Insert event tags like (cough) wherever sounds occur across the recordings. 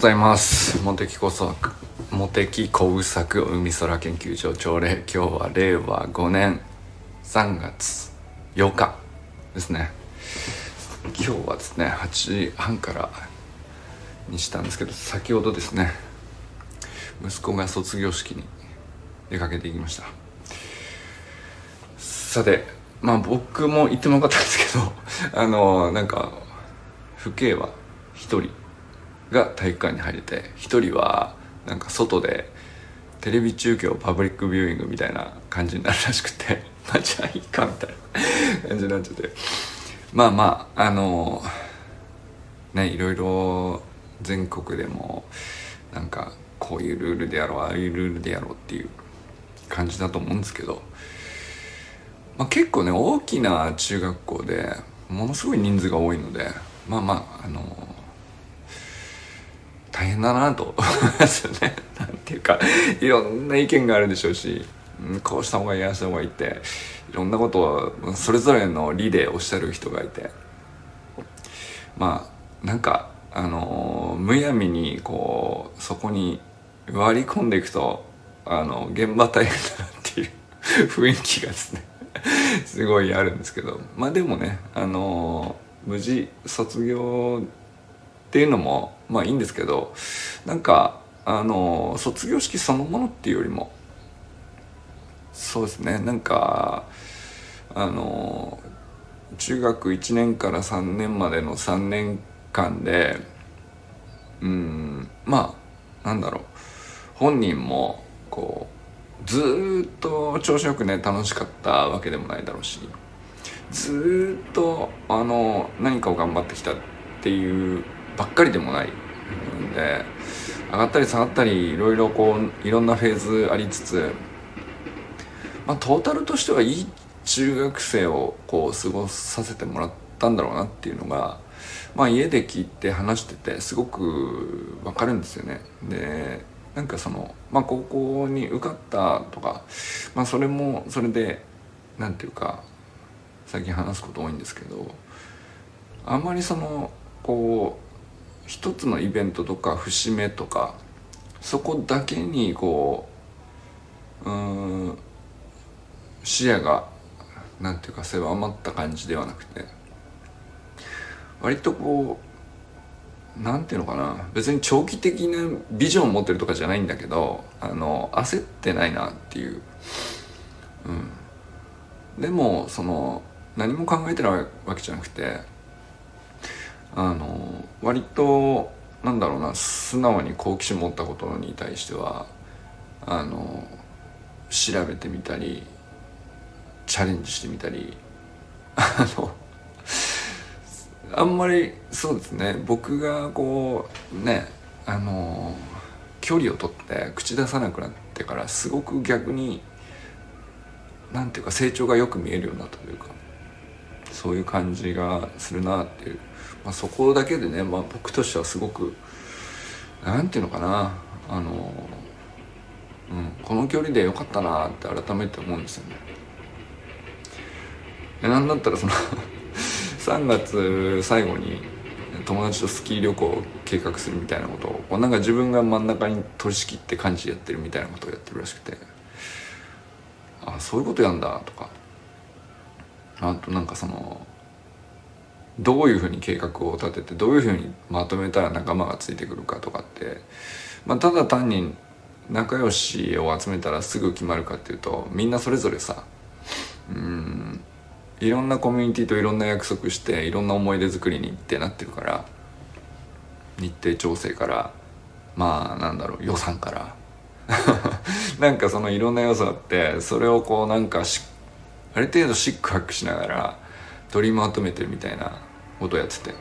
ございます。茂木工作茂木工作海空研究所朝礼今日は令和5年3月8日ですね。今日はですね8時半からにしたんですけど先ほどですね息子が卒業式に出かけていきました。さてまあ僕も言ってもよかったんですけどあのなんか父兄は1人が体育館に入れて1人はなんか外でテレビ中継をパブリックビューイングみたいな感じになるらしくて (laughs) まあじゃあいいかみたいな (laughs) 感じになっちゃって。まあまああのねいろいろ全国でもなんかこういうルールでやろうああいうルールでやろうっていう感じだと思うんですけど、まあ、結構ね大きな中学校でものすごい人数が多いのでまあまああの大変だなと思いますよね。(laughs) なんていうかいろんな意見があるでしょうしうんこうした方がいいああした方がいいっていろんなことをそれぞれの理でおっしゃる人がいてまあなんかあのむやみにこうそこに割り込んでいくとあの現場大変だなっていう (laughs) 雰囲気がですねすごいあるんですけどまあでもねあの無事卒業っていうのもまあいいんですけどなんかあの卒業式そのものっていうよりもそうですねなんかあの中学1年から3年までの3年間でうんまあなんだろう本人もこうずっと調子よくね楽しかったわけでもないだろうしずっとあの何かを頑張ってきたっていうばっかりでもないんで上がったり下がったりいろいろこういろんなフェーズありつつまあトータルとしてはいい中学生をこう過ごさせてもらったんだろうなっていうのがまあ家で聞いて話しててすごくわかるんですよね。でなんかそのまあ高校に受かったとかまあそれもそれでなんていうか最近話すこと多いんですけどあんまりそのこう一つのイベントとか節目とかそこだけにこううん視野がなんていうか狭まった感じではなくて割とこうなんていうのかな別に長期的なビジョンを持ってるとかじゃないんだけどあの焦ってないなっていう、うん、でもその何も考えてないわけじゃなくてあの割となんだろうな素直に好奇心持ったことに対してはあの調べてみたりチャレンジしてみたりあのあんまりそうですね僕がこうねあの距離を取って口出さなくなってからすごく逆になんていうか成長がよく見えるようになったというかそういう感じがするなっていうまあ、そこだけでね、まあ、僕としてはすごくなんていうのかなあの、うん、この距離でよかったなって改めて思うんですよね。でなんだったらその (laughs) 3月最後に友達とスキー旅行を計画するみたいなことをこうなんか自分が真ん中に取り仕切って感じでやってるみたいなことをやってるらしくてあそういうことやんだとかあとなんかそのどういうふうに計画を立ててどういうふうにまとめたら仲間がついてくるかとかって、まあ、ただ単に仲良しを集めたらすぐ決まるかっていうとみんなそれぞれさうんいろんなコミュニティといろんな約束していろんな思い出作りにってなってるから日程調整からまあなんだろう予算から (laughs) なんかそのいろんな要素あってそれをこうなんかある程度シックハックしながら取りまとめてるみたいなことをやってて。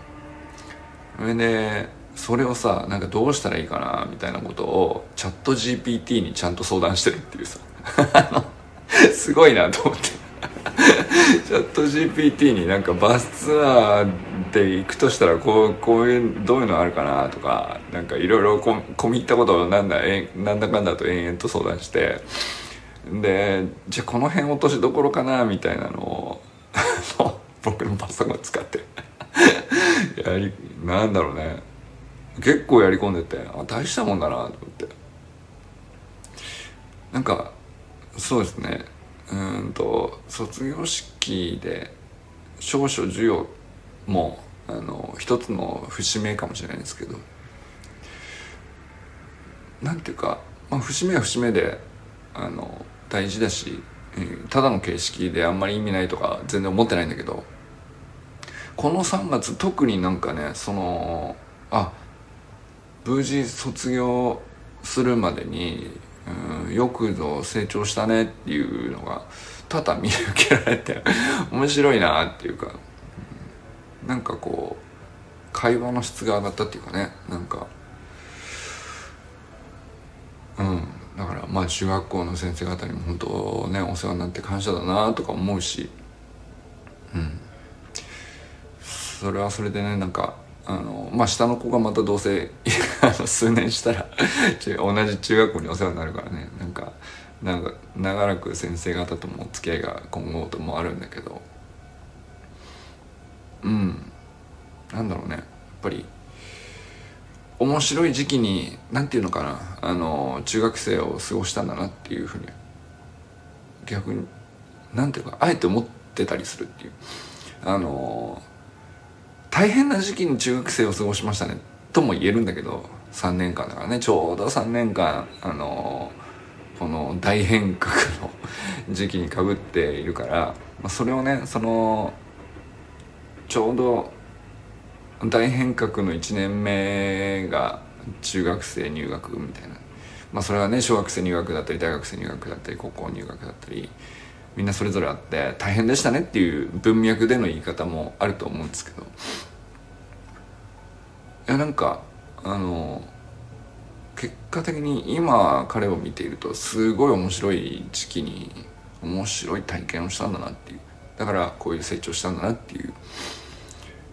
それでそれをさなんかどうしたらいいかなみたいなことをチャット GPT にちゃんと相談してるっていうさ。(laughs) すごいなと思って。チャット GPT になんかバスツアーで行くとしたらこうこういうどういうのあるかなとかなんかいろいろ込み入ったことをなんだえなんだかんだと延々と相談して。でじゃあこの辺落としどころかなみたいなのを (laughs) 僕のパソコン使って。やりなんだろうね。結構やり込んでてあ大したもんだなと思って。なんかそうですね。うんと卒業式で少々授与もあの一つの節目かもしれないですけどなんていうか、まあ、節目は節目であの大事だし、うんただの形式であんまり意味ないとか全然思ってないんだけどこの3月特になんかねそのあ無事卒業するまでに、うん、よくぞ成長したねっていうのが多々見受けられて面白いなっていうか、うん、なんかこう会話の質が上がったっていうかねなんかうんだからまあ中学校の先生方にも本当ねお世話になって感謝だなとか思うしうん。それはそれでねなんかあのまあ下の子がまたどうせ (laughs) 数年したら同じ中学校にお世話になるからね。なんかなんか長らく先生方ともお付き合いが今後ともあるんだけど。うん。なんだろうね。やっぱり面白い時期に何て言うのかな。あの中学生を過ごしたんだなっていうふうに。逆に何ていうかあえて思ってたりするっていう。あの大変な時期に中学生を過ごしましたね。とも言えるんだけど3年間だからね。ちょうど3年間あのこの大変革の時期にかぶっているから、ま、それをねそのちょうど大変革の1年目が中学生入学みたいな。まあそれはね小学生入学だったり大学生入学だったり高校入学だったりみんなそれぞれあって大変でしたねっていう文脈での言い方もあると思うんですけど。いやなんかあの結果的に今彼を見ているとすごい面白い時期に面白い体験をしたんだなっていう。だからこういう成長したんだなっていう。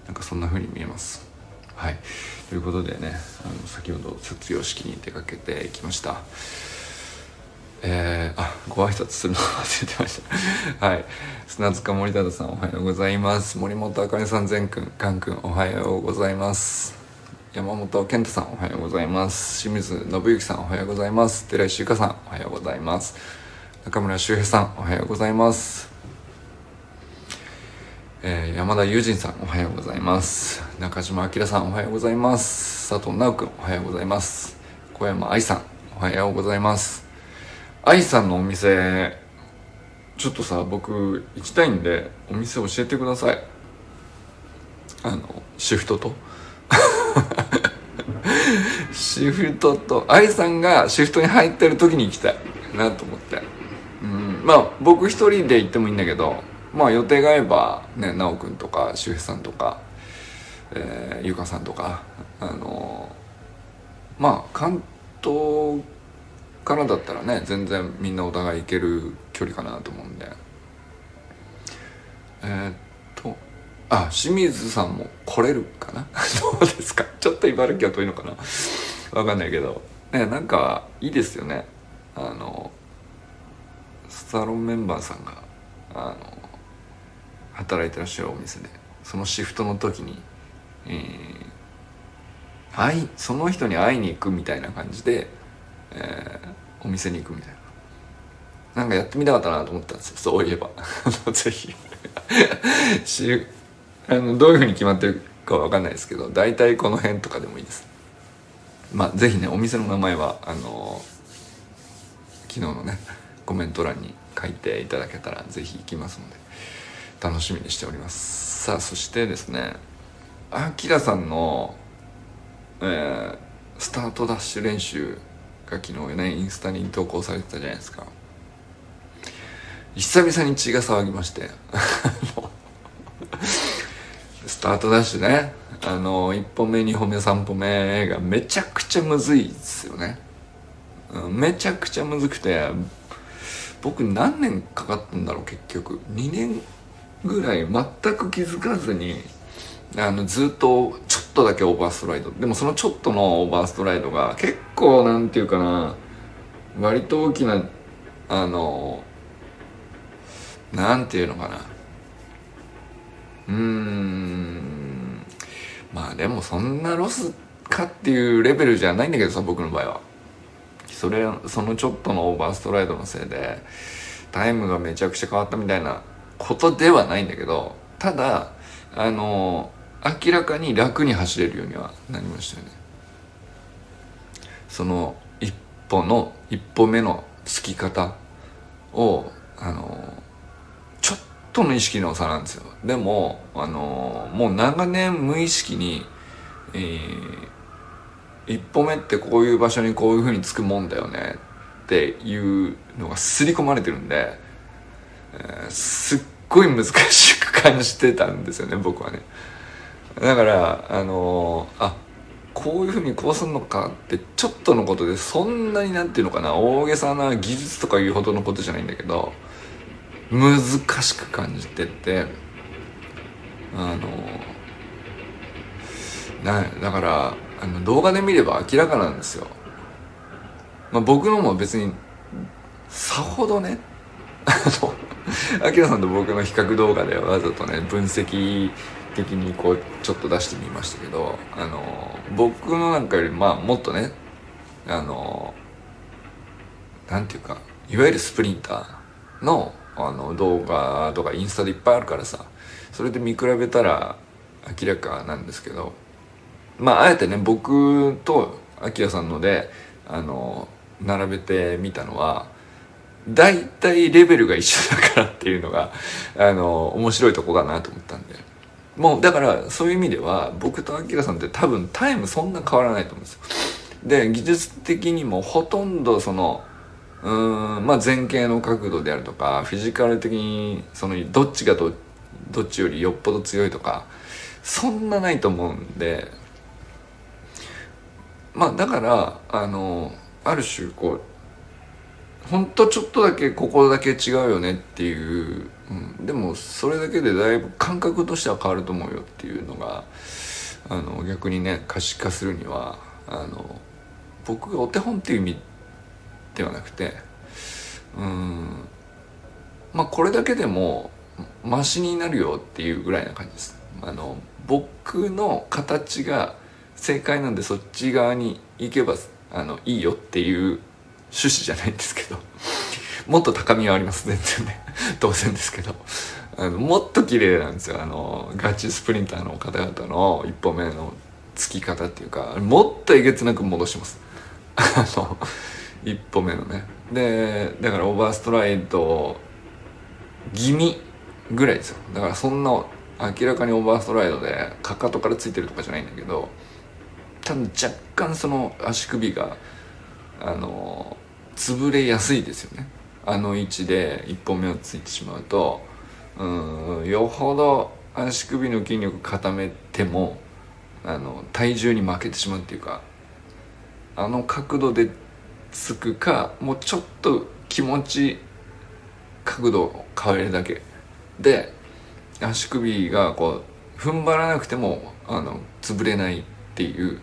なんかそんな風に見えます。はい。ということでねあの先ほど卒業式に出かけてきました。えー、あご挨拶するの忘れてました。(laughs) はい。砂塚森忠さんおはようございます。森本あかねさん善くんかんくんおはようございます。山本健太さんおはようございます。清水信之さんおはようございます。寺石由香さんおはようございます。中村修平さんおはようございます。えー、山田友人さんおはようございます。中島明さんおはようございます。佐藤直君おはようございます。小山愛さんおはようございます。愛さんのお店ちょっとさ僕行きたいんでお店教えてください。あのシフトと。シフトと愛さんがシフトに入ってる時に行きたいなと思って。うん。まあ僕一人で行ってもいいんだけどまあ予定が合えばね奈くんとか周平さんとか、えー、ゆかさんとかあのー、まあ関東からだったらね全然みんなお互い行ける距離かなと思うんで。えー、っあ清水さんも来れるかな？(laughs) どうですか？ちょっと茨城は遠いのかな？わかんないけど。ねなんかいいですよね。あのサロンメンバーさんがあの働いてらっしゃるお店でそのシフトの時に、えー、いその人に会いに行くみたいな感じで、えー、お店に行くみたいな。なんかやってみたかったなと思ったんですよ。そういえば。(laughs) ぜひ。(laughs) しあのどういうふうに決まってるかわかんないですけど大体この辺とかでもいいです。まあぜひねお店の名前はあの昨日のねコメント欄に書いていただけたらぜひ行きますので楽しみにしております。さあそしてですねあきらさんの、えー、スタートダッシュ練習が昨日ねインスタに投稿されてたじゃないですか。久々に血が騒ぎまして。(laughs) スタートダッシュね。あの1歩目2歩目3歩目がめちゃくちゃむずいですよね、めちゃくちゃむずくて僕何年かかったんだろう結局。2年ぐらい全く気づかずにあのずっとちょっとだけオーバーストライド。でもそのちょっとのオーバーストライドが結構なんていうかな割と大きなあのなんていうのかな。うーん。まあでもそんなロスかっていうレベルじゃないんだけどさ僕の場合は。それそのちょっとのオーバーストライドのせいでタイムがめちゃくちゃ変わったみたいなことではないんだけどただあの明らかに楽に走れるようにはなりましたよね。その一歩の一歩目のつき方をあのとの意識の差なんですよ。でもあのもう長年無意識に、えー、一歩目ってこういう場所にこういうふうにつくもんだよねっていうのが刷り込まれてるんで、えー、すっごい難しく感じてたんですよね僕はね。だからあのー、あこういうふうにこうすんのかってちょっとのことでそんなになんていうのかな大げさな技術とかいうほどのことじゃないんだけど難しく感じててあのなだからあの動画で見れば明らかなんですよ、まあ、僕のも別にさほどね (laughs) あのアキラさんと僕の比較動画でわざとね分析的にこうちょっと出してみましたけどあの僕のなんかよりまあもっとねあのなんていうかいわゆるスプリンターのあの動画とかインスタでいっぱいあるからさそれで見比べたら明らかなんですけどまああえてね僕とアキラさんのであの並べてみたのは大体レベルが一緒だからっていうのがあの面白いとこだなと思ったんで。もうだからそういう意味では僕とアキラさんって多分タイムそんな変わらないと思うんですよ。で技術的にもほとんどそのうんまあ前傾の角度であるとかフィジカル的にそのどっちがどどっちよりよっぽど強いとかそんなないと思うんでまあだからあのある種こうほんとちょっとだけここだけ違うよねっていう、うん、でもそれだけでだいぶ感覚としては変わると思うよっていうのがあの逆にね可視化するにはあの僕がお手本っていう意味ではなくてうんまあこれだけでもマシになるよっていうぐらいな感じです。あの僕の形が正解なんでそっち側に行けばあのいいよっていう趣旨じゃないんですけど (laughs) もっと高みはあります全然ね (laughs) 当然ですけどあのもっと綺麗なんですよあのガチスプリンターの方々の一歩目のつき方っていうかもっとえげつなく戻しますあの一歩目のね。でだからオーバーストライド気味ぐらいですよ。だからそんな明らかにオーバーストライドでかかとからついてるとかじゃないんだけど多分若干その足首があの潰れやすいですよね。あの位置で一本目をついてしまうとうんよほど足首の筋力固めてもあの体重に負けてしまうっていうかあの角度でつくかもうちょっと気持ち角度を変えるだけ。で足首がこう踏ん張らなくてもあの潰れないっていう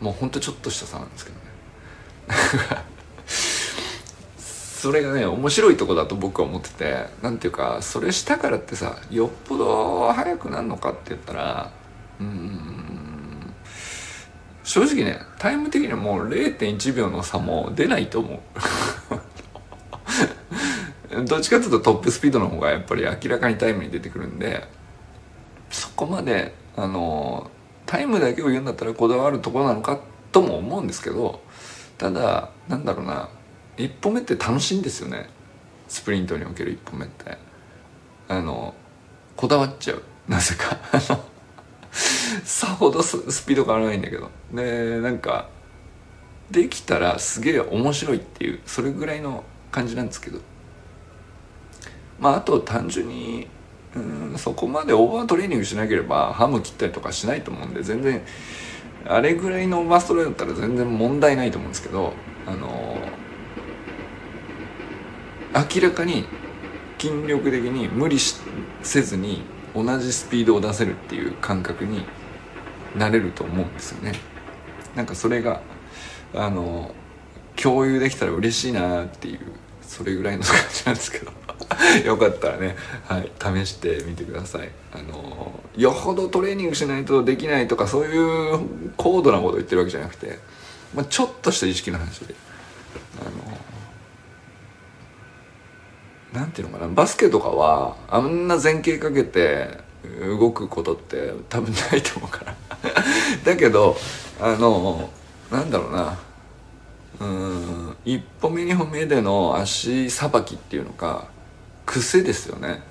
もうほんとちょっとした差なんですけどね。(laughs) それがね面白いとこだと僕は思ってて何ていうかそれしたからってさよっぽど速くなるのかって言ったらうん正直ねタイム的にはもう0.1秒の差も出ないと思う。(laughs) どっちかっていうとトップスピードの方がやっぱり明らかにタイムに出てくるんでそこまであのタイムだけを言うんだったらこだわるところなのかとも思うんですけどただなんだろうな一歩目って楽しいんですよね。スプリントにおける一歩目って。あのこだわっちゃう。なぜか。(laughs) さほどスピード変わらないんだけど。でなんかできたらすげえ面白いっていうそれぐらいの感じなんですけど。まああと単純にうんそこまでオーバートレーニングしなければハム切ったりとかしないと思うんで全然あれぐらいのオーバーストレーだったら全然問題ないと思うんですけどあの明らかに筋力的に無理せずに同じスピードを出せるっていう感覚になれると思うんですよね。なんかそれがあの共有できたら嬉しいなっていうそれぐらいの感じなんですけど。(laughs) よかったらね、はい、試してみてください。あのよほどトレーニングしないとできないとかそういう高度なこと言ってるわけじゃなくて、まあ、ちょっとした意識の話で。あのなんていうのかなバスケとかはあんな前傾かけて動くことって多分ないと思うから。(laughs) だけどあのなんだろうな。うん一歩目二歩目での足さばきっていうのか癖ですよね、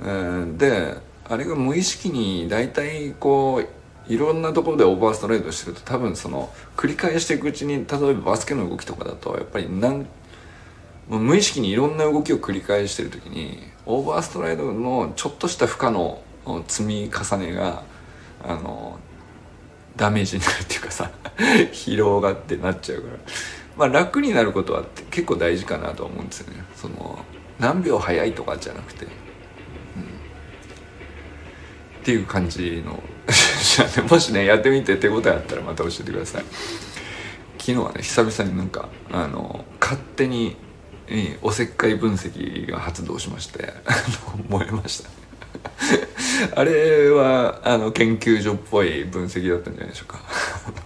えー、であれが無意識に大体こういろんなところでオーバーストライドしてると多分その繰り返していくうちに例えばバスケの動きとかだとやっぱりなん無意識にいろんな動きを繰り返してる時にオーバーストライドのちょっとした負荷の積み重ねがあのダメージになるっていうかさ (laughs) 疲労がってなっちゃうから。まあ楽になることは結構大事かなと思うんですよね。その何秒早いとかじゃなくて、うん、っていう感じの。(laughs) もしねやってみて手応えあったらまた教えてください。昨日はね久々になんかあの勝手におせっかい分析が発動しまして (laughs) 燃えました。(laughs) あれはあの研究所っぽい分析だったんじゃないでしょうか。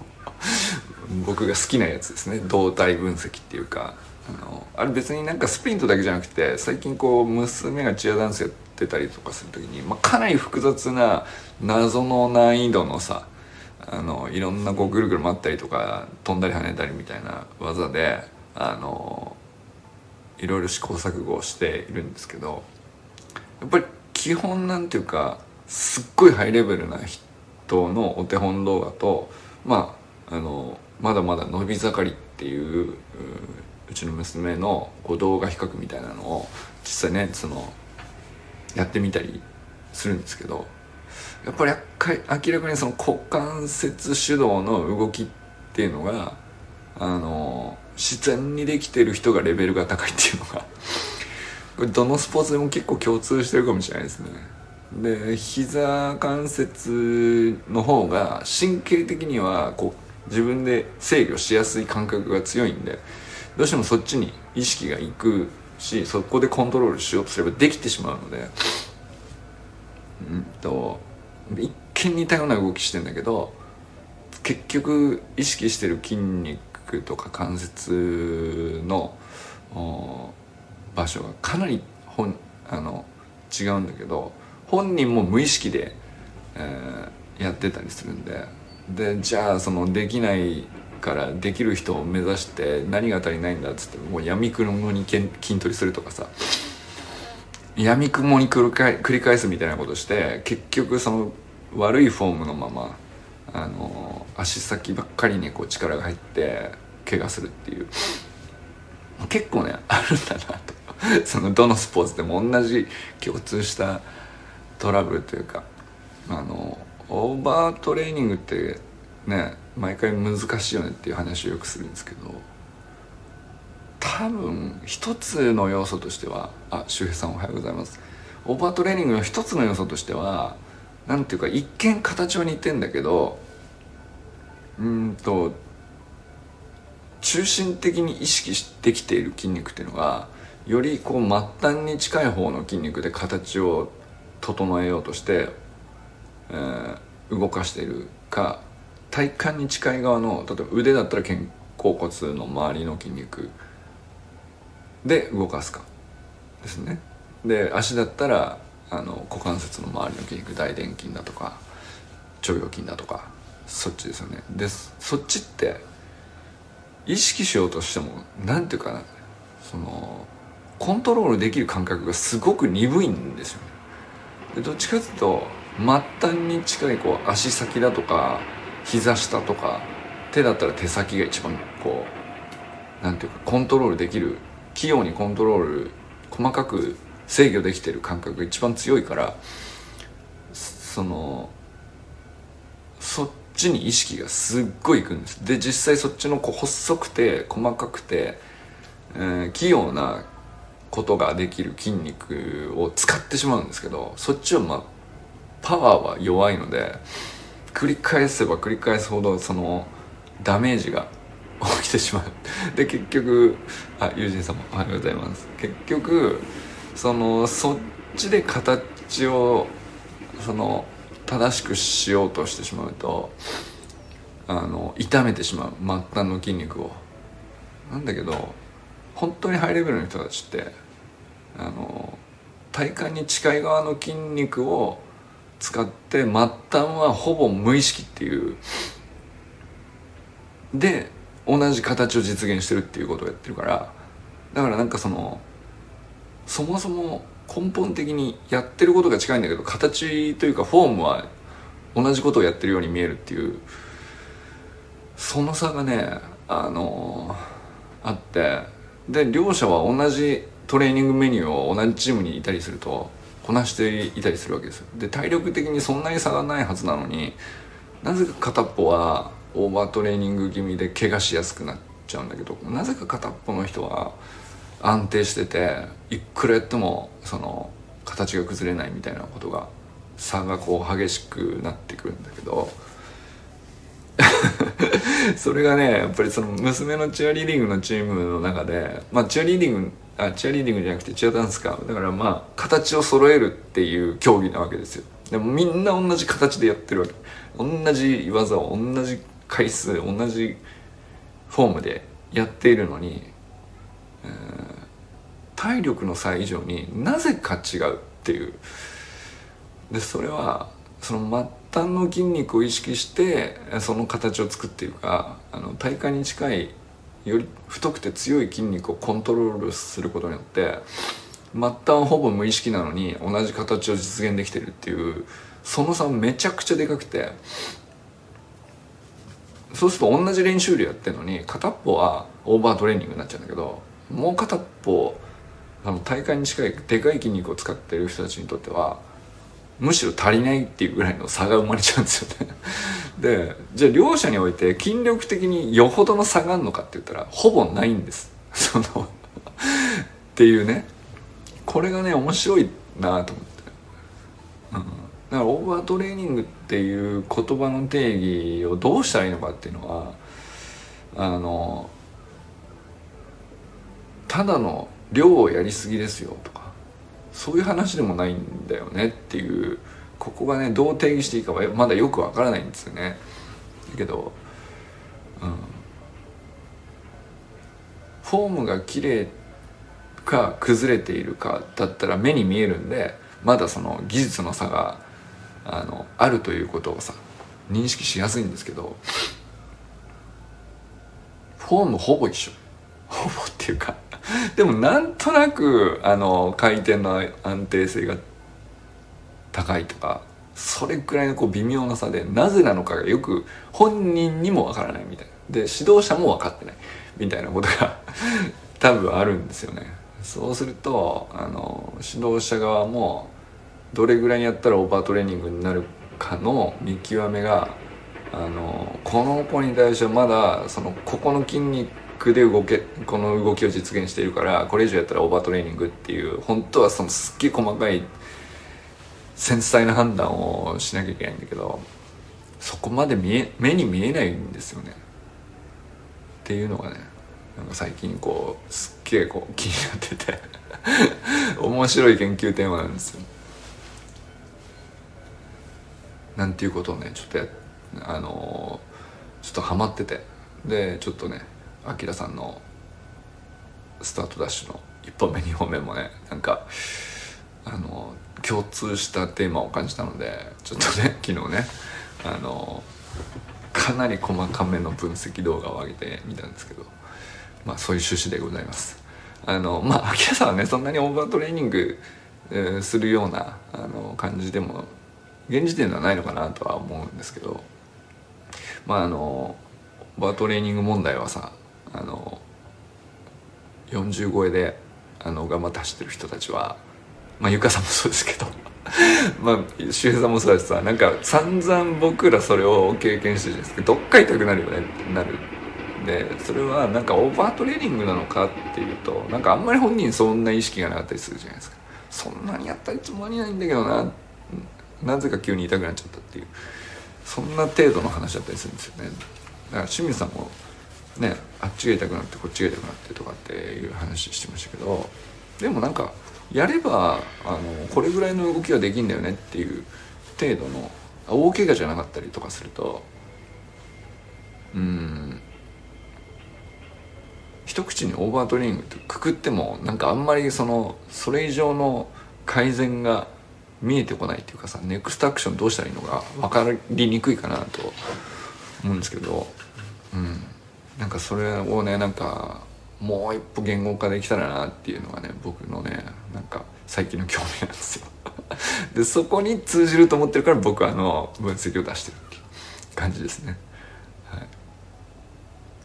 (laughs) 僕が好きなやつですね。動体分析っていうか。あのあれ別になんかスプリントだけじゃなくて最近こう娘がチアダンスやってたりとかする時に、まあ、かなり複雑な謎の難易度のさあのいろんなこうぐるぐる回ったりとか飛んだり跳ねたりみたいな技であのいろいろ試行錯誤をしているんですけどやっぱり基本なんていうかすっごいハイレベルな人のお手本動画とまああのまだまだ伸び盛りっていううちの娘のこう動画比較みたいなのを実際ねそのやってみたりするんですけどやっぱり明らかにその股関節主導の動きっていうのがあの自然にできてる人がレベルが高いっていうのがこれどのスポーツでも結構共通してるかもしれないですね。で膝関節の方が神経的にはこう自分で制御しやすい感覚が強いんでどうしてもそっちに意識がいくしそこでコントロールしようとすればできてしまうので。うんと一見似たような動きしてんだけど結局意識してる筋肉とか関節の場所がかなり本あの違うんだけど本人も無意識で、えー、やってたりするんで。でじゃあそのできないからできる人を目指して何が足りないんだっつってもう闇雲に筋トレするとかさ。闇雲に繰り返すみたいなことして結局その悪いフォームのままあの足先ばっかりにこう力が入って怪我するっていう。結構ねあるんだなと。(laughs) そのどのスポーツでも同じ共通したトラブルというかあのオーバートレーニングってね毎回難しいよねっていう話をよくするんですけど多分一つの要素としてはあ周平さんおはようございます。オーバートレーニングの一つの要素としてはなんていうか一見形は似てんだけどうんと中心的に意識してきている筋肉っていうのがよりこう末端に近い方の筋肉で形を整えようとして、えー、動かしているか体幹に近い側の例えば腕だったら肩甲骨の周りの筋肉で動かすか。ですね。で足だったらあの股関節の周りの筋肉大臀筋だとか腸腰筋だとかそっちですよね。でそっちって意識しようとしても何ていうかなそのコントロールできる感覚がすごく鈍いんですよね。でどっちかっていうと末端に近いこう足先だとか膝下とか手だったら手先が一番こうなんていうかコントロールできる器用にコントロール細かく制御できてる感覚が一番強いからそのそっちに意識がすっごいいくんです。で実際そっちのこう細くて細かくて、えー、器用なことができる筋肉を使ってしまうんですけどそっちはまあパワーは弱いので繰り返せば繰り返すほどそのダメージが (laughs) 起きてしまう。で結局あ友人様おはようございます。結局そのそっちで形をその正しくしようとしてしまうとあの痛めてしまう。末端の筋肉を。なんだけど本当にハイレベルの人たちってあの体幹に近い側の筋肉を使って末端はほぼ無意識っていう。で同じ形を実現してるっていうことをやってるから。だからなんかそのそもそも根本的にやってることが近いんだけど形というかフォームは同じことをやってるように見えるっていう。その差がねあのあって。で両者は同じトレーニングメニューを同じチームにいたりするとこなしていたりするわけですで体力的にそんなに差がないはずなのになぜか片っぽはオーバートレーニング気味で怪我しやすくなっちゃうんだけどなぜか片っぽの人は安定してていくらやってもその形が崩れないみたいなことが差がこう激しくなってくるんだけど (laughs) それがねやっぱりその娘のチアリーディングのチームの中でまあチアリーディングあチアリーディングじゃなくてチアダンスか。だからまあ形を揃えるっていう競技なわけですよ。でもみんな同じ形でやってるわけ。同じ技を同じ回数同じフォームでやっているのに、体力の差以上になぜか違うっていう。でそれはその末端の筋肉を意識してその形を作っているかあの体幹に近いより太くて強い筋肉をコントロールすることによって末端ほぼ無意識なのに同じ形を実現できてるっていうその差めちゃくちゃでかくてそうすると同じ練習量やってるのに片っぽはオーバートレーニングになっちゃうんだけどもう片っぽあの体幹に近いでかい筋肉を使ってる人たちにとってはむしろ足りないっていうぐらいの差が生まれちゃうんですよね。でじゃあ両者において筋力的によほどの差があるのかって言ったらほぼないんです。そのっていうね。これがね面白いなと思って、うん、だからオーバートレーニングっていう言葉の定義をどうしたらいいのかっていうのはあのただの量をやりすぎですよとかそういう話でもないんだよねっていうここがねどう定義していいかはまだよくわからないんですよね。だけど、うん、フォームが綺麗か崩れているかだったら目に見えるんでまだその技術の差があのあるということをさ認識しやすいんですけどフォームほぼ一緒。ほぼっていうかでもなんとなくあの回転の安定性が高いとかそれくらいのこう微妙な差でなぜなのかがよく本人にもわからないみたいな。で指導者も分かってないみたいなことが多分あるんですよね。そうするとあの指導者側もどれぐらいやったらオーバートレーニングになるかの見極めがあのこの子に対してはまだそのここの筋肉クで動けこの動きを実現しているからこれ以上やったらオーバートレーニングっていう本当はそのすっげえ細かい繊細な判断をしなきゃいけないんだけどそこまで見え目に見えないんですよね。っていうのがねなんか最近こうすっげえこう気になってて。(laughs) 面白い研究テーマなんですよ。なんていうことをねちょっとやあのー、ちょっとハマってて。でちょっとねあきらさんのスタートダッシュの1本目2本目もねなんかあの共通したテーマを感じたのでちょっとね (laughs) 昨日ねあのかなり細かめの分析動画を上げてみたんですけどまあそういう趣旨でございます。あのまあ秋田さんはねそんなにオーバートレーニング、えー、するようなあの感じでも現時点ではないのかなとは思うんですけどまああのオーバートレーニング問題はさあの40超えであの頑張って走ってる人たちはまあゆかさんもそうですけど (laughs) まあ周平さんもそうだしさなんか散々僕らそれを経験してるじゃないですか。どっか痛くなるよねってなる。でそれはなんかオーバートレーニングなのかっていうとなんかあんまり本人そんな意識がなかったりするじゃないですか。そんなにやったりつもりないんだけどななぜか急に痛くなっちゃったっていう。そんな程度の話だったりするんですよね。だから清水さんもねあっちが痛くなってこっちが痛くなってとかっていう話してましたけどでもなんかやればあのこれぐらいの動きはできんだよねっていう程度の大怪我じゃなかったりとかするとうん一口にオーバートレーニングってくくってもなんかあんまりそのそれ以上の改善が見えてこないっていうかさネクストアクションどうしたらいいのか分かりにくいかなと思うんですけど、うん、なんかそれをねなんかもう一歩言語化できたらなっていうのがね僕のねなんか最近の興味なんですよ。(laughs) でそこに通じると思ってるから僕はあの分析を出してるっていう感じですね、はい、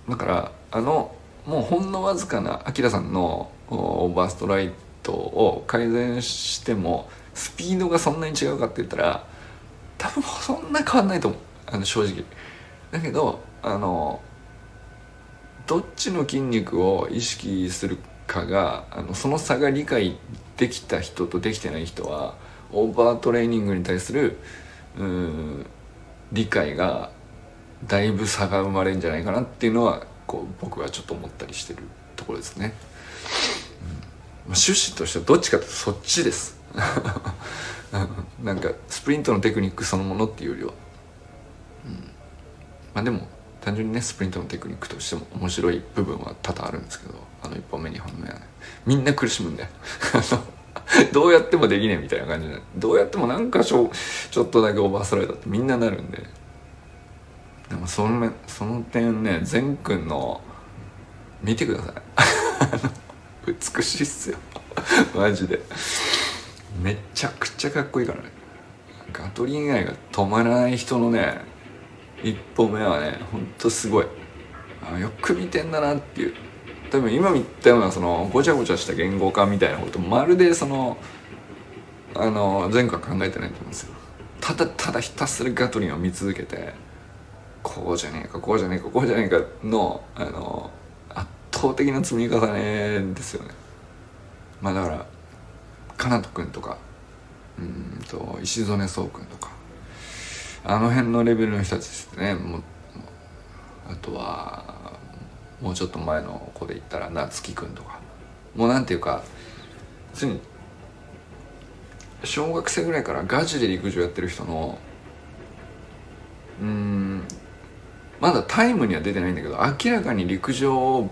だからあのもうほんのわずかなアキラさんのオーバーストライトを改善してもスピードがそんなに違うかって言ったら多分そんな変わんないと思う。あの正直。だけどあのどっちの筋肉を意識するかがあのその差が理解できた人とできてない人はオーバートレーニングに対するうん理解がだいぶ差が生まれるんじゃないかなっていうのはこう僕はちょっと思ったりしてるところですね。うんまあ、趣旨としてはどっちかというとそっちです。(laughs) なんかスプリントのテクニックそのものっていうよりは、うん、まあでも単純にねスプリントのテクニックとしても面白い部分は多々あるんですけどあの1本目2本目はねみんな苦しむんだよ。(laughs) どうやってもできねえみたいな感じでどうやってもなんかちょちょっとだけオーバーストライドってみんななるんで。でもそのその点ね善くんの見てください。(laughs) 美しいっすよ。(laughs) マジで。めちゃくちゃかっこいいからね。ガトリン以外が止まらない人のね一歩目はねほんとすごい。あよく見てんだなっていう。多分今言ったようなそのごちゃごちゃした言語化みたいなことまるでそのあの前回考えてないと思うんですよ。ただただひたすらガトリンを見続けてこうじゃねえかこうじゃねえかこうじゃねえかのあの圧倒的な積み重ねですよね。まあだからかなと君とかうんと石曽根壮君とかあの辺のレベルの人たちですね。もあとはもうちょっと前の子で言ったら夏樹くんとか。もうなんていうかつに小学生ぐらいからガチで陸上やってる人のうんまだタイムには出てないんだけど明らかに陸上を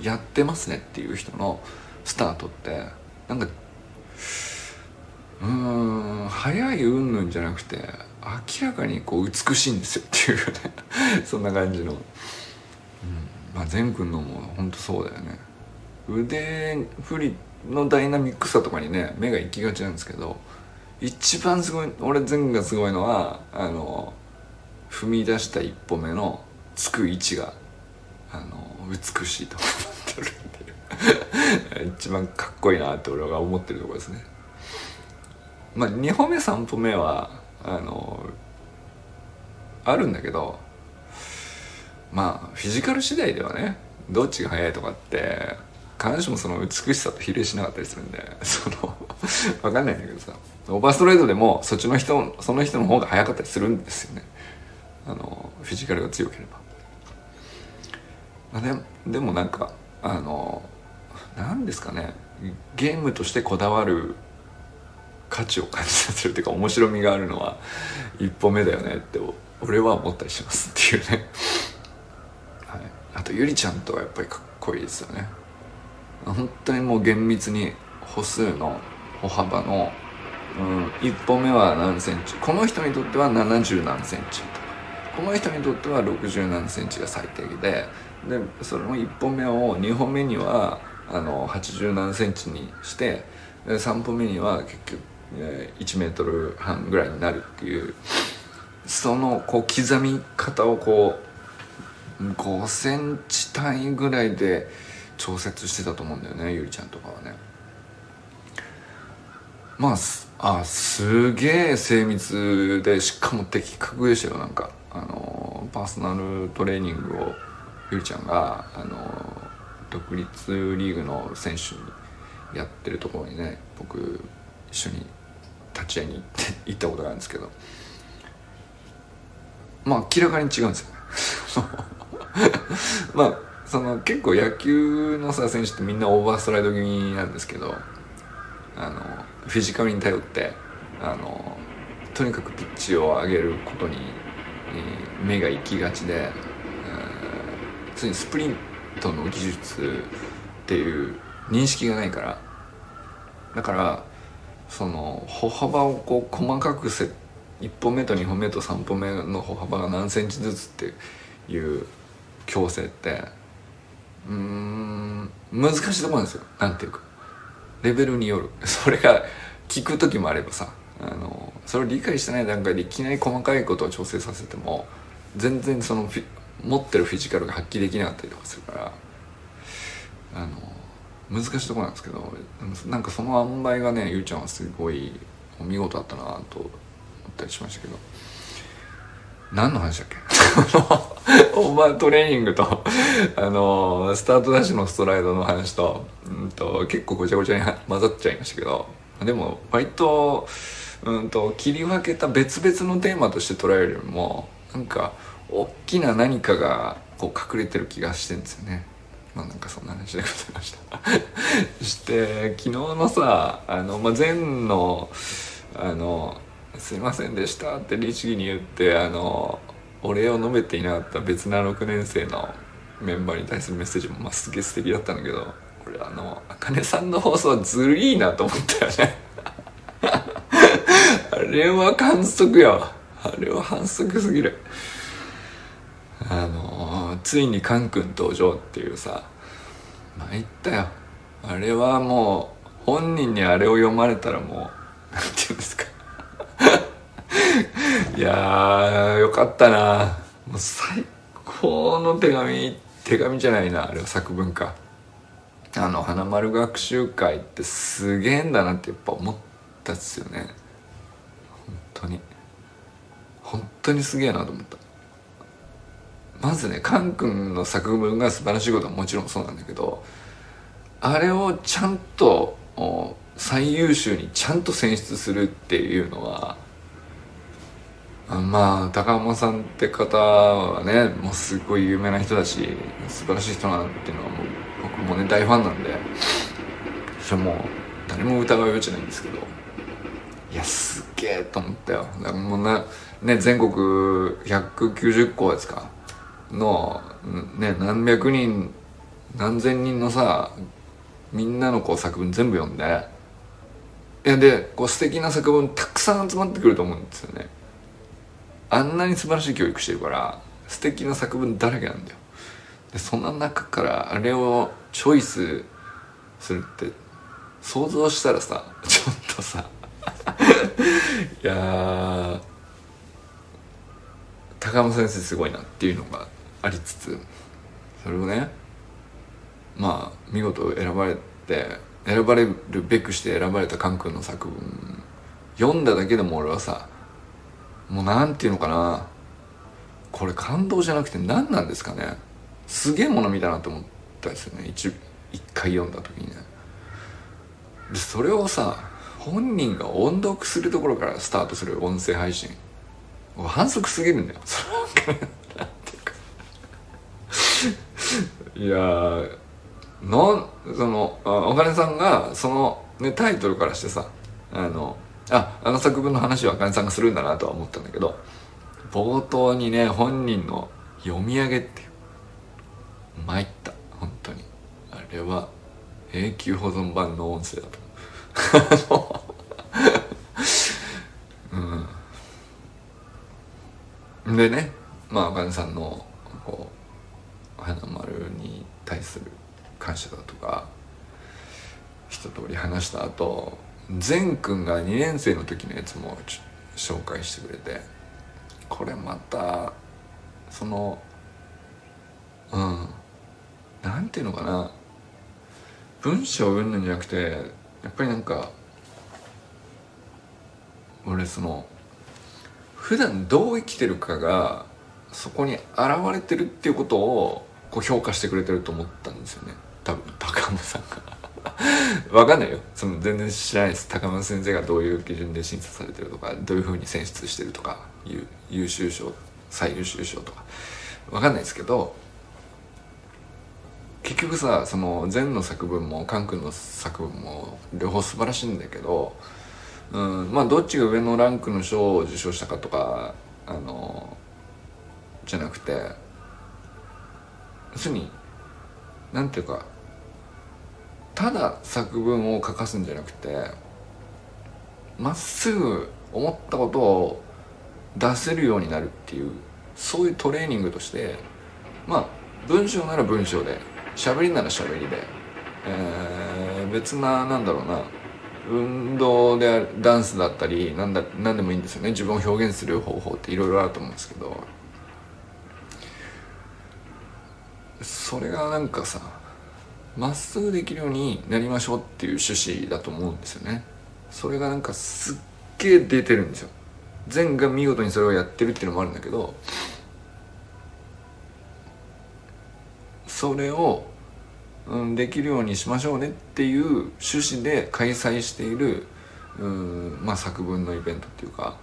やってますねっていう人のスタートってなんかうん早い云々じゃなくて明らかにこう美しいんですよっていうねそんな感じの、うん、まあ善くんのも本当そうだよね。腕振りのダイナミックさとかにね目が行きがちなんですけど一番すごい俺善がすごいのはあの踏み出した一歩目のつく位置があの美しいと思ってるっていう。(laughs) 一番かっこいいなって俺は思ってるとこですね。まあ2歩目3歩目はあのあるんだけどまあフィジカル次第ではねどっちが速いとかって必ずしもその美しさと比例しなかったりするんで (laughs) その分かんないんだけどさオーバーストレートでもそっちの人その人の方が速かったりするんですよね。あのフィジカルが強ければ、まあ、ででもなんかあの何ですかねゲームとしてこだわる価値を感じさせるっていうか面白みがあるのは一歩目だよねって俺は思ったりしますっていうね、はい、あとゆりちゃんとはやっぱりかっこいいですよね。本当にもう厳密に歩数の歩幅の、うん、1歩目は何センチこの人にとっては70何センチとかこの人にとっては60何センチが最低ででその1本目を2本目にはあの80何センチにして3歩目には結局1メートル半ぐらいになるっていうそのこう刻み方をこう5センチ単位ぐらいで調節してたと思うんだよねゆりちゃんとかはね。まああすげえ精密でしかも的確でしたよなんか。あのパーソナルトレーニングをゆりちゃんがあの独立リーグの選手にやってるところにね僕一緒に立ち会いに行って行ったことがあるんですけどまあ明らかに違うんですよ。(laughs) まあその結構野球のさ選手ってみんなオーバーストライド気味なんですけどあのフィジカルに頼ってあのとにかくピッチを上げることに、えー、目が行きがちで、えー、ついにスプリントの技術っていう認識がないからだからその歩幅をこう細かくせ1本目と2本目と3本目の歩幅が何センチずつっていう矯正ってうん難しいところなんですよ。なんていうか。レベルによる。(laughs) それが聞く時もあればさあのそれを理解してない段階でいきなり細かいことを調整させても全然その持ってるフィジカルが発揮できなかったりとかするからあの難しいところなんですけどなんかその塩梅がねゆうちゃんはすごいお見事だったなと思ったりしましたけど。何の話だっけ？オーバートレーニングとあのスタートダッシュのストライドの話と,、うんと結構ごちゃごちゃに混ざっちゃいましたけど。でも割と,、うんと切り分けた別々のテーマとして捉えるよりもなんか大きな何かがこう隠れてる気がしてるんですよね。まあなんかそんな話でございました。(laughs) して昨日のさあの、まあ、前のあの「すいませんでした」って律儀に言ってあのお礼を述べていなかった別な6年生のメンバーに対するメッセージも、まあ、すげえ素敵だったんだけど俺あのあかねさんの放送はずるいなと思ったよね。(laughs) あれは反則よ。あれは反則すぎる。あのついにカン君登場っていうさ参ったよ。あれはもう本人にあれを読まれたらもう何て言うんですか。(laughs) いやーよかったな。もう最高の手紙手紙じゃないなあれは作文かあの花丸学習会ってすげえんだなってやっぱ思ったっすよね。本当に。本当にすげえなと思った。まずねカン君の作文が素晴らしいことはもちろんそうなんだけどあれをちゃんと最優秀にちゃんと選出するっていうのはまあ高浜さんって方はねもうすごい有名な人だし素晴らしい人なんていうのはもう僕もね大ファンなんでそれもう誰も疑う余地ないんですけどいやすげえと思ったよ。だからもうなね全国190校ですか。のね何百人何千人のさみんなのこう作文全部読んでいやでこう素敵な作文たくさん集まってくると思うんですよね。あんなに素晴らしい教育してるから素敵な作文だらけなんだよ。でそんな中からあれをチョイスするって想像したらさ (laughs) ちょっとさ (laughs) いや高山先生すごいなっていうのがありつつそれをねまあ見事選ばれて選ばれるべくして選ばれたカン君の作文読んだだけでも俺はさもうなんていうのかなこれ感動じゃなくて何なんですかねすげえもの見たなと思ったんですよね一一回読んだ時にね。でそれをさ本人が音読するところからスタートする音声配信反則すぎるんだよ。それなんていやなんそのお金さんがその、ね、タイトルからしてさあのああの作文の話はあかねさんがするんだなとは思ったんだけど冒頭にね本人の読み上げって参った本当に。あれは永久保存版の音声だと (laughs) うん。でねまああかねさんのこうに対する感謝だとか一通り話した後善くんが2年生の時のやつも紹介してくれてこれまたそのうんなんていうのかな文章うんぬんじゃなくてやっぱりなんか俺その普段どう生きてるかがそこに現れてるっていうことをこう評価してくれてると思ったんですよね。多分高山さんが。(laughs) わかんないよ。その全然知らないです。高松先生がどういう基準で審査されてるとかどういうふうに選出してるとか優秀賞最優秀賞とか。わかんないですけど結局さその禅の作文もカン君の作文も両方素晴らしいんだけど、うん、まあどっちが上のランクの賞を受賞したかとかあのじゃなくて要するになんていうかただ作文を書かすんじゃなくてまっすぐ思ったことを出せるようになるっていうそういうトレーニングとしてまあ文章なら文章で喋りなら喋りで、えー、別ななんだろうな運動であるダンスだったりなんだ何でもいいんですよね。自分を表現する方法っていろいろあると思うんですけどそれがなんかさまっすぐできるようになりましょうっていう趣旨だと思うんですよね。それがなんかすっげえ出てるんですよ。善が見事にそれをやってるっていうのもあるんだけどそれを、うん、できるようにしましょうねっていう趣旨で開催している、うんまあ、作文のイベントっていうか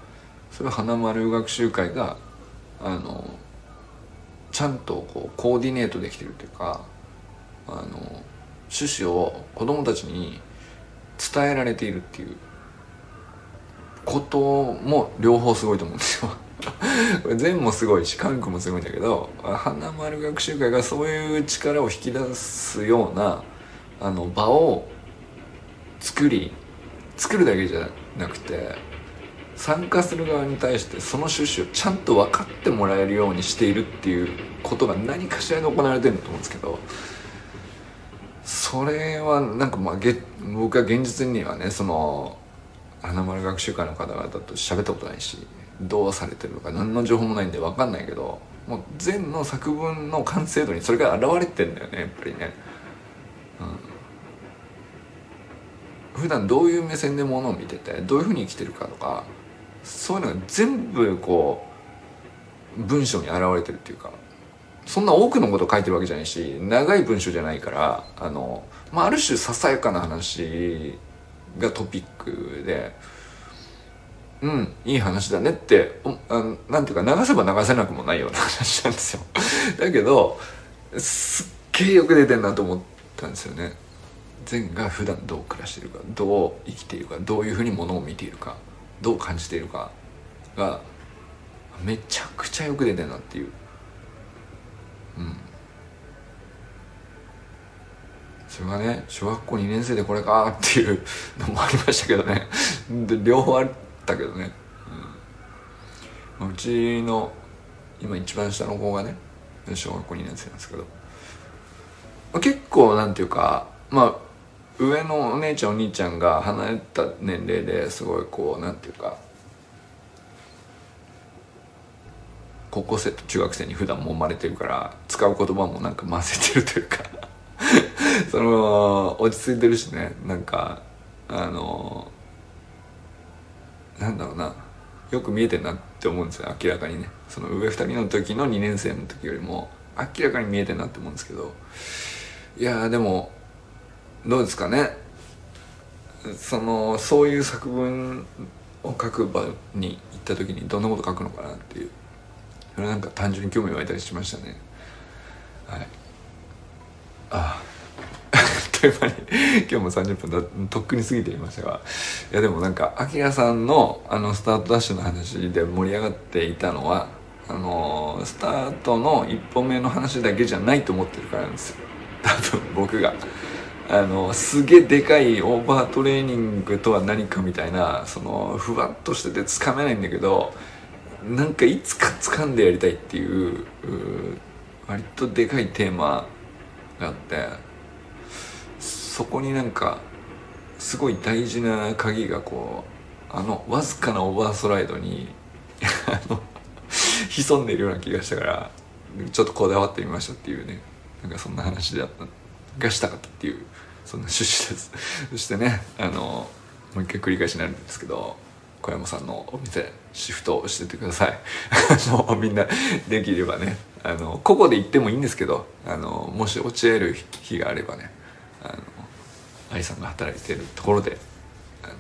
それは花丸学習会があのちゃんとこうコーディネートできてるというかあの趣旨を子供たちに伝えられているっていう。ことも両方すごいと思うんですよ。(laughs) 全もすごいし韓国もすごいんだけど花丸学習会がそういう力を引き出すようなあの場を作り作るだけじゃなくて参加する側に対してその趣旨をちゃんと分かってもらえるようにしているっていうことが何かしらで行われてるんだと思うんですけどそれはなんかまあげ僕は現実にはねその花丸学習会の方々と喋ったことないしどうされてるのか何の情報もないんで分かんないけどもう禅の作文の完成度にそれが現れてんだよねやっぱりね、うん、普段どういう目線でものを見ててどういうふうに生きてるかとかそういうのが全部こう文章に現れてるっていうかそんな多くのこと書いてるわけじゃないし長い文章じゃないからあの、まあ、ある種ささやかな話がトピックでうんいい話だねってあなんていうか流せば流せなくもないような話なんですよ。(laughs) だけどすっげえよく出てんなと思ったんですよね。善が普段どう暮らしているかどう生きているかどういうふうにものを見ているか。どう感じているかがめちゃくちゃよく出てんなっていう。うん。それがね小学校2年生でこれかっていうのもありましたけどね。(laughs) で両方あったけどね、うん、うちの今一番下の子がね小学校2年生なんですけど。結構なんていうかまあ上のお姉ちゃんお兄ちゃんが離れた年齢ですごいこうなんていうか高校生と中学生に普段も生まれてるから使う言葉もなんか混ぜてるというか (laughs) その落ち着いてるしね。なんかあのなんだろうな。よく見えてんなって思うんですよ明らかにね。その上2人の時の2年生の時よりも明らかに見えてんなって思うんですけど。いやでもどうですかね？そのそういう作文を書く場に行った時にどんなこと書くのかなっていう。それなんか単純に興味湧いたりしましたね。はい。あ (laughs) あという間に (laughs) 今日も30分だとっくに過ぎていましたが。いやでもなんかアキラさんのあのスタートダッシュの話で盛り上がっていたのはあのスタートの一歩目の話だけじゃないと思ってるからなんですよ。多分僕が。あのすげえでかいオーバートレーニングとは何かみたいなそのふわっとしててつかめないんだけどなんかいつか掴んでやりたいっていう割とでかいテーマがあってそこになんかすごい大事な鍵がこうあのわずかなオーバースライドに潜んでいるような気がしたからちょっとこだわってみましたっていうねなんかそんな話だった。がしたかったっていうそんな趣旨です。(laughs) そしてねあのもう一回繰り返しになるんですけど小山さんのお店シフトしててください。(laughs) もうみんなできればねあの個々で行ってもいいんですけどあのもし落ち合える日があればねあの愛さんが働いてるところであの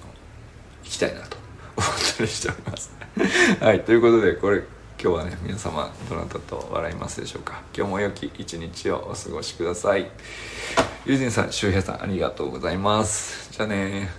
行きたいなと思ったりしております。(laughs) はいということでこれ今日はね皆様どなたと笑いますでしょうか？今日も良き一日をお過ごしください。友人さん周平さんありがとうございます。じゃあね